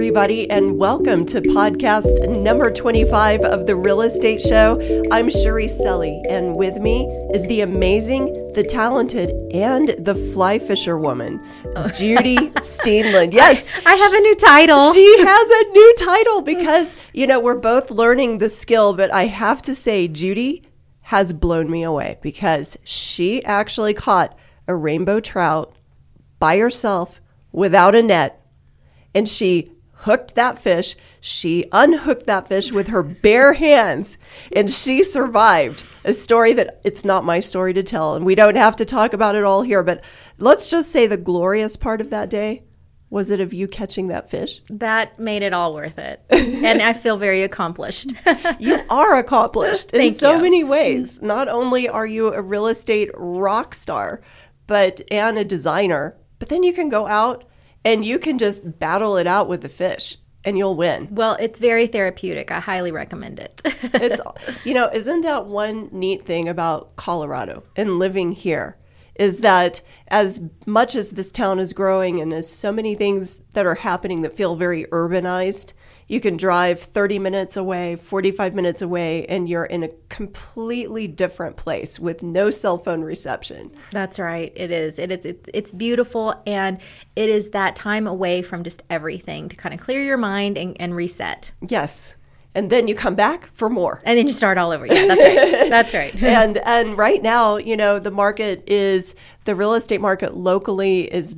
everybody, and welcome to podcast number 25 of The Real Estate Show. I'm Sherry Selley, and with me is the amazing, the talented, and the fly fisher woman, oh. Judy Steenland. Yes, I have a new title. she has a new title because, you know, we're both learning the skill, but I have to say, Judy has blown me away because she actually caught a rainbow trout by herself without a net and she hooked that fish. She unhooked that fish with her bare hands and she survived. A story that it's not my story to tell and we don't have to talk about it all here, but let's just say the glorious part of that day was it of you catching that fish? That made it all worth it. and I feel very accomplished. You are accomplished in so you. many ways. Not only are you a real estate rock star, but and a designer, but then you can go out and you can just battle it out with the fish and you'll win. well, it's very therapeutic. I highly recommend it. It's you know, isn't that one neat thing about Colorado and living here is that as much as this town is growing and as so many things that are happening that feel very urbanized, you can drive 30 minutes away, 45 minutes away and you're in a completely different place with no cell phone reception. That's right. It is. It is. It's, it's beautiful, and it is that time away from just everything to kind of clear your mind and, and reset, Yes. And then you come back for more. and then you start all over. Yeah, that's right. That's right. and and right now, you know, the market is the real estate market locally is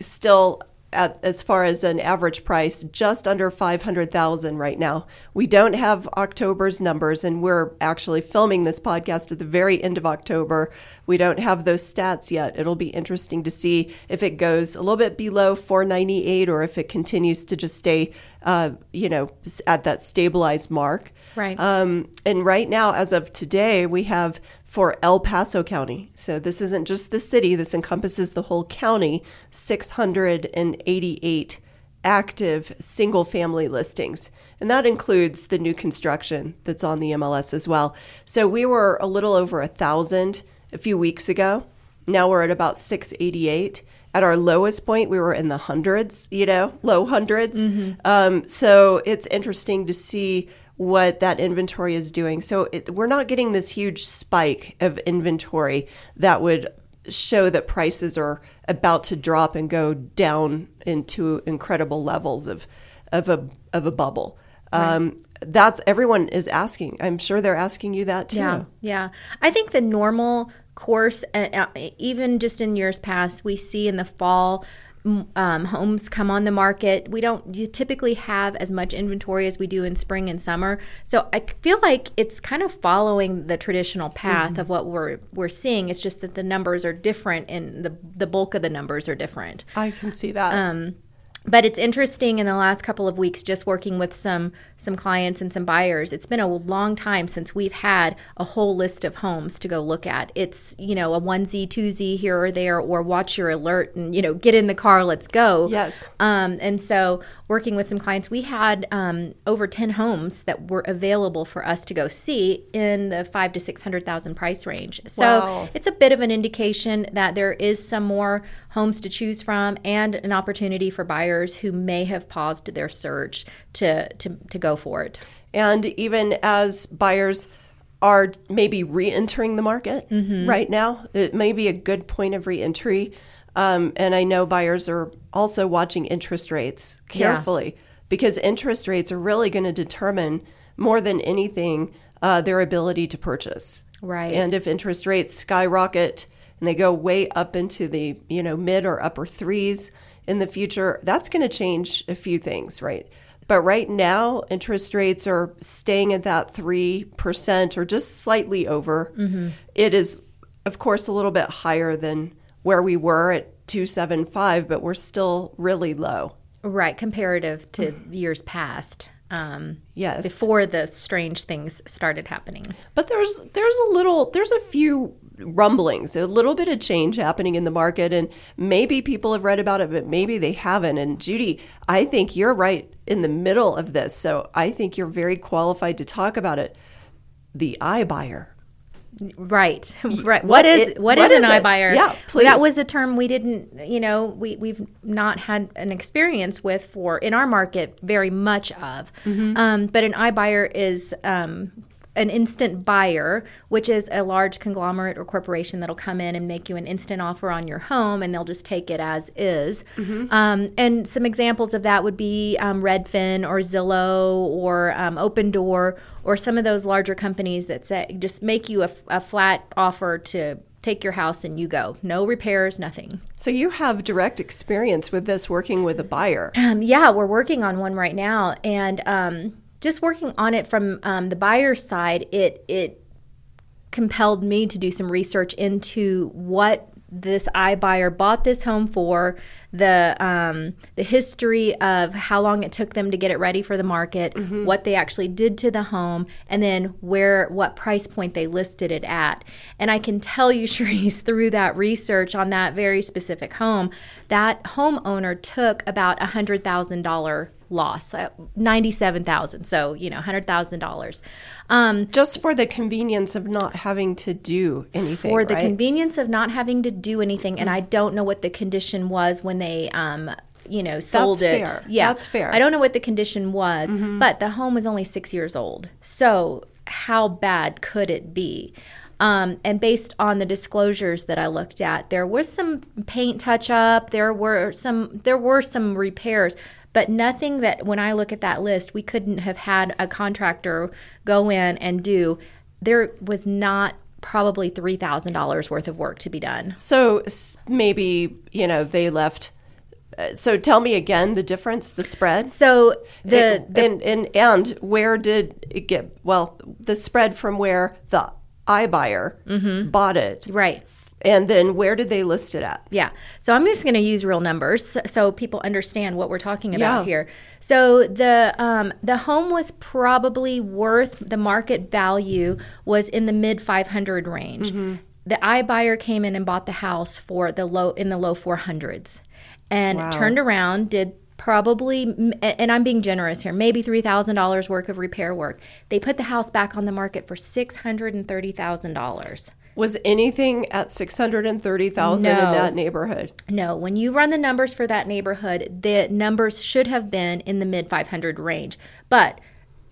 still at as far as an average price just under 500,000 right now. We don't have October's numbers and we're actually filming this podcast at the very end of October. We don't have those stats yet. It'll be interesting to see if it goes a little bit below 498 or if it continues to just stay uh, you know, at that stabilized mark. Right. Um, and right now, as of today, we have for El Paso County. So this isn't just the city, this encompasses the whole county 688 active single family listings. And that includes the new construction that's on the MLS as well. So we were a little over a thousand a few weeks ago. Now we're at about 688. At our lowest point, we were in the hundreds, you know, low 100s Um, so it's interesting to see what that inventory is doing. So it, we're not getting this huge spike of inventory that would show that prices are about to drop and go down into incredible levels of of a of a bubble. Um, that's everyone is asking. I'm sure they're asking you that too. Yeah, yeah. I think the normal course, uh, uh, even just in years past, we see in the fall um, homes come on the market. We don't you typically have as much inventory as we do in spring and summer. So I feel like it's kind of following the traditional path of what we're we're seeing. It's just that the numbers are different, and the the bulk of the numbers are different. I can see that. Um, but it's interesting in the last couple of weeks just working with some some clients and some buyers it's been a long time since we've had a whole list of homes to go look at it's you know a onesie twosie here or there or watch your alert and you know get in the car let's go Yes. um, and so working with some clients we had um, over 10 homes that were available for us to go see in the five to six hundred thousand price range so Wow. it's a bit of an indication that there is some more homes to choose from and an opportunity for buyers who may have paused their search to to, to go for it. And even as buyers are maybe re entering the market right now, it may be a good point of re entry. Um, and I know buyers are also watching interest rates Yeah. carefully because interest rates are really going to determine more than anything uh, their ability to purchase. Right. And if interest rates skyrocket and they go way up into the you know mid or upper threes in the future, that's going to change a few things, right? But right now, interest rates are staying at that three percent or just slightly over. Mm-hmm. It is, of course, a little bit higher than where we were at two seven five, but we're still really low. Right, comparative to years past. Um, Yes. before the strange things started happening. But there's there's a little there's a few rumblings, a little bit of change happening in the market, and maybe people have read about it, but maybe they haven't. And Judy, I think you're right in the middle of this, so I think you're very qualified to talk about it. The iBuyer. Right, right. What is it- what what is an it? iBuyer? Yeah, please. That was a term we didn't, you know, we we've not had an experience with for in our market very much of. Mm-hmm. Um, but an iBuyer is um, an instant buyer, which is a large conglomerate or corporation that'll come in and make you an instant offer on your home, and they'll just take it as is. Mm-hmm. Um, and some examples of that would be um, Redfin or Zillow or um, Opendoor or some of those larger companies that say just make you a flat offer to take your house and you go. No repairs, nothing. So you have direct experience with this working with a buyer. Um, yeah, we're working on one right now, and um, just working on it from um, the buyer's side, it it compelled me to do some research into what this iBuyer bought this home for, the um, the history of how long it took them to get it ready for the market, what they actually did to the home, and then where what price point they listed it at. And I can tell you, Cherise, through that research on that very specific home, that homeowner took about a hundred thousand dollar loss, uh, ninety seven thousand. So you know, hundred thousand dollars. Um, Just for the convenience of not having to do anything. for the right? convenience of not having to do anything and i don't know what the condition was when they um you know sold it fair. yeah That's fair. Mm-hmm. i don't know what the condition was but the home was only six years old so how bad could it be um, and based on the disclosures that I looked at, there was some paint touch up. There were some there were some repairs, but nothing that when I look at that list, we couldn't have had a contractor go in and do. There was not probably three thousand dollars worth of work to be done. So maybe, you know, they left. Uh, so tell me again the difference, the spread. So the, the and, and and where did it get? Well, the spread from where the iBuyer Mm-hmm. bought it, right. And then where did they list it at? Yeah. So I'm just going to use real numbers so- people understand what we're talking about Yeah. here. So the um, the home was probably worth the market value was in the mid 500 range. Mm-hmm. The iBuyer came in and bought the house for the low in the low 400s, and Wow. turned around did probably and i'm being generous here maybe $3000 worth of repair work they put the house back on the market for $630000 Was anything at six hundred and thirty thousand in that neighborhood? No, when you run the numbers for that neighborhood, the numbers should have been in the mid 500 range. But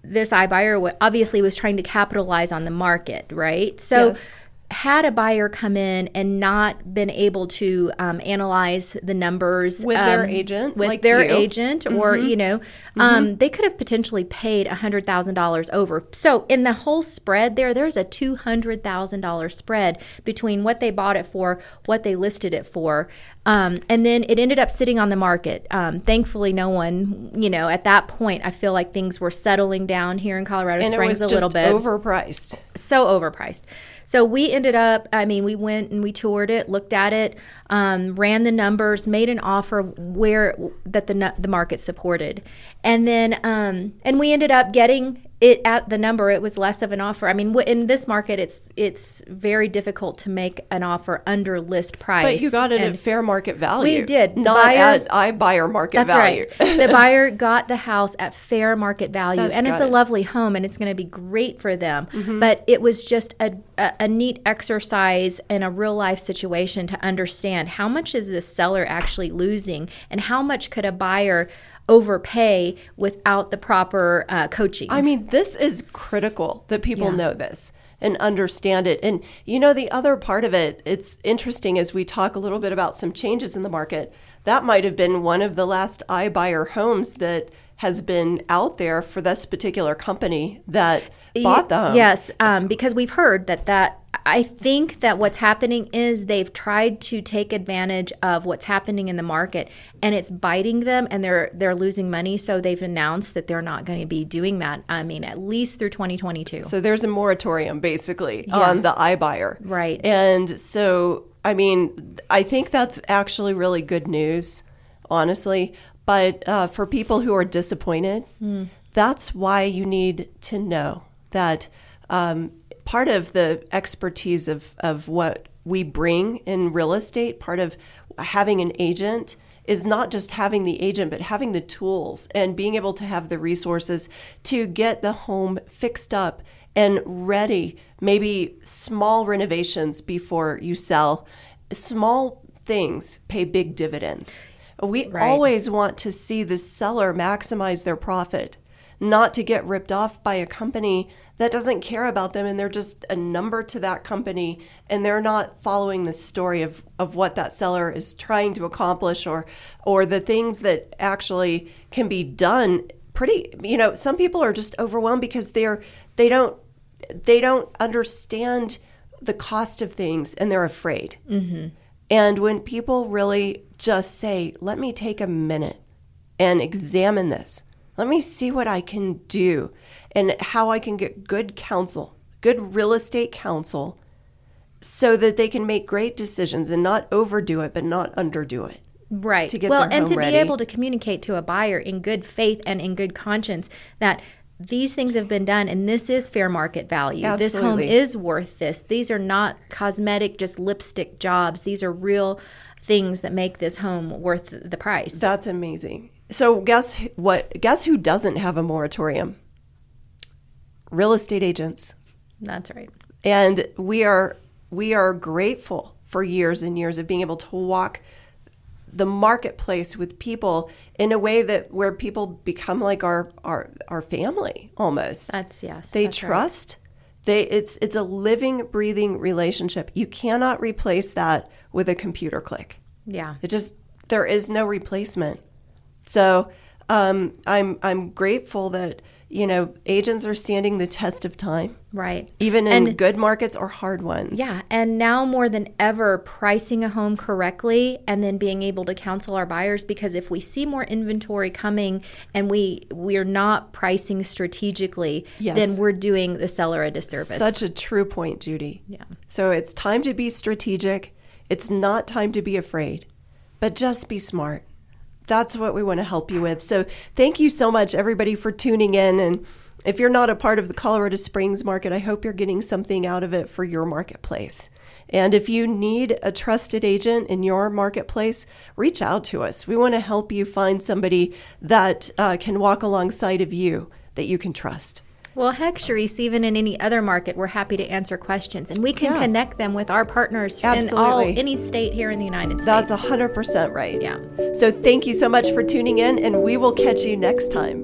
this iBuyer obviously was trying to capitalize on the market, right? So Yes. Had a buyer come in and not been able to um, analyze the numbers With their um, agent, with like their you. Mm-hmm. agent, or you know, um, they could have potentially paid hundred thousand dollars over. So in the whole spread there, there's a two hundred thousand dollar spread between what they bought it for, what they listed it for, um, and then it ended up sitting on the market. Um, thankfully, no one, you know, at that point, I feel like things were settling down here in Colorado And Springs a little bit So overpriced. so overpriced. So we ended up, I mean, we went and we toured it, looked at it, um, ran the numbers, made an offer where that the the market supported, and then um, and we ended up getting it at the number. It was less of an offer. I mean, in this market, it's it's very difficult to make an offer under list price. But you got it And- at fair market value. We did. Not buyer- at iBuyer market that's value. right. The buyer got the house at fair market value, That's and it's a. Mm-hmm. lovely home, and it's going to be great for them. But it was just a, a, a neat exercise in a real life situation to understand how much is this seller actually losing, and how much could a buyer overpay without the proper uh, coaching. I mean, this is critical that people Yeah. know this and understand it. And you know, the other part of it, it's interesting as we talk a little bit about some changes in the market. That might have been one of the last iBuyer homes that has been out there for this particular company that bought the home. Yes, um, because we've heard that that. I think that what's happening is they've tried to take advantage of what's happening in the market, and it's biting them, and they're they're losing money. So they've announced that they're not going to be doing that. I mean, at least through 2022. So there's a moratorium basically on the iBuyer. Right. And so, I mean, I think that's actually really good news, honestly. But uh, for people who are disappointed, Hmm. that's why you need to know that um, part of the expertise of, of what we bring in real estate, part of having an agent, is not just having the agent, but having the tools and being able to have the resources to get the home fixed up and ready, maybe small renovations before you sell. Small things pay big dividends. We Right. always want to see the seller maximize their profit, not to get ripped off by a company that doesn't care about them and they're just a number to that company and they're not following the story of, of what that seller is trying to accomplish or or the things that actually can be done. Pretty you know some people are just overwhelmed because they're they don't they don't understand the cost of things and they're afraid. Mm-hmm. And when people really just say, let me take a minute and examine this, let me see what I can do and how I can get good counsel, good real estate counsel, so that they can make great decisions and not overdo it, but not underdo it. Right. to get well, and to home be able to communicate to a buyer in good faith and in good conscience that these things have been done and this is fair market value. Absolutely. This home is worth this. These are not cosmetic, just lipstick jobs. These are real things that make this home worth the price. That's amazing. So guess what? Guess who doesn't have a moratorium? Real estate agents. That's right. and we are we are grateful for years and years of being able to walk the marketplace with people in a way that where people become like our our our family almost That's yes. they that's right. trust they it's it's a living breathing relationship you cannot replace that with a computer click Yeah. it just there is no replacement. So um, I'm I'm grateful that you know agents are standing the test of time, Right. even in And- good markets or hard ones. Yeah, and now more than ever, pricing a home correctly and then being able to counsel our buyers because if we see more inventory coming and we we're not pricing strategically, Yes. then we're doing the seller a disservice. such a true point, Judy. yeah. So it's time to be strategic. It's not time to be afraid, but just be smart. That's what we want to help you with. So thank you so much, everybody, for tuning in. And if you're not a part of the Colorado Springs market, I hope you're getting something out of it for your marketplace. And if you need a trusted agent in your marketplace, reach out to us. We want to help you find somebody that uh, can walk alongside of you that you can trust. Well, heck, Cherise, even in any other market, we're happy to answer questions, and we can Yeah. connect them with our partners in all any state here in the United States. That's 100% right. Yeah. So thank you so much for tuning in, and we will catch you next time.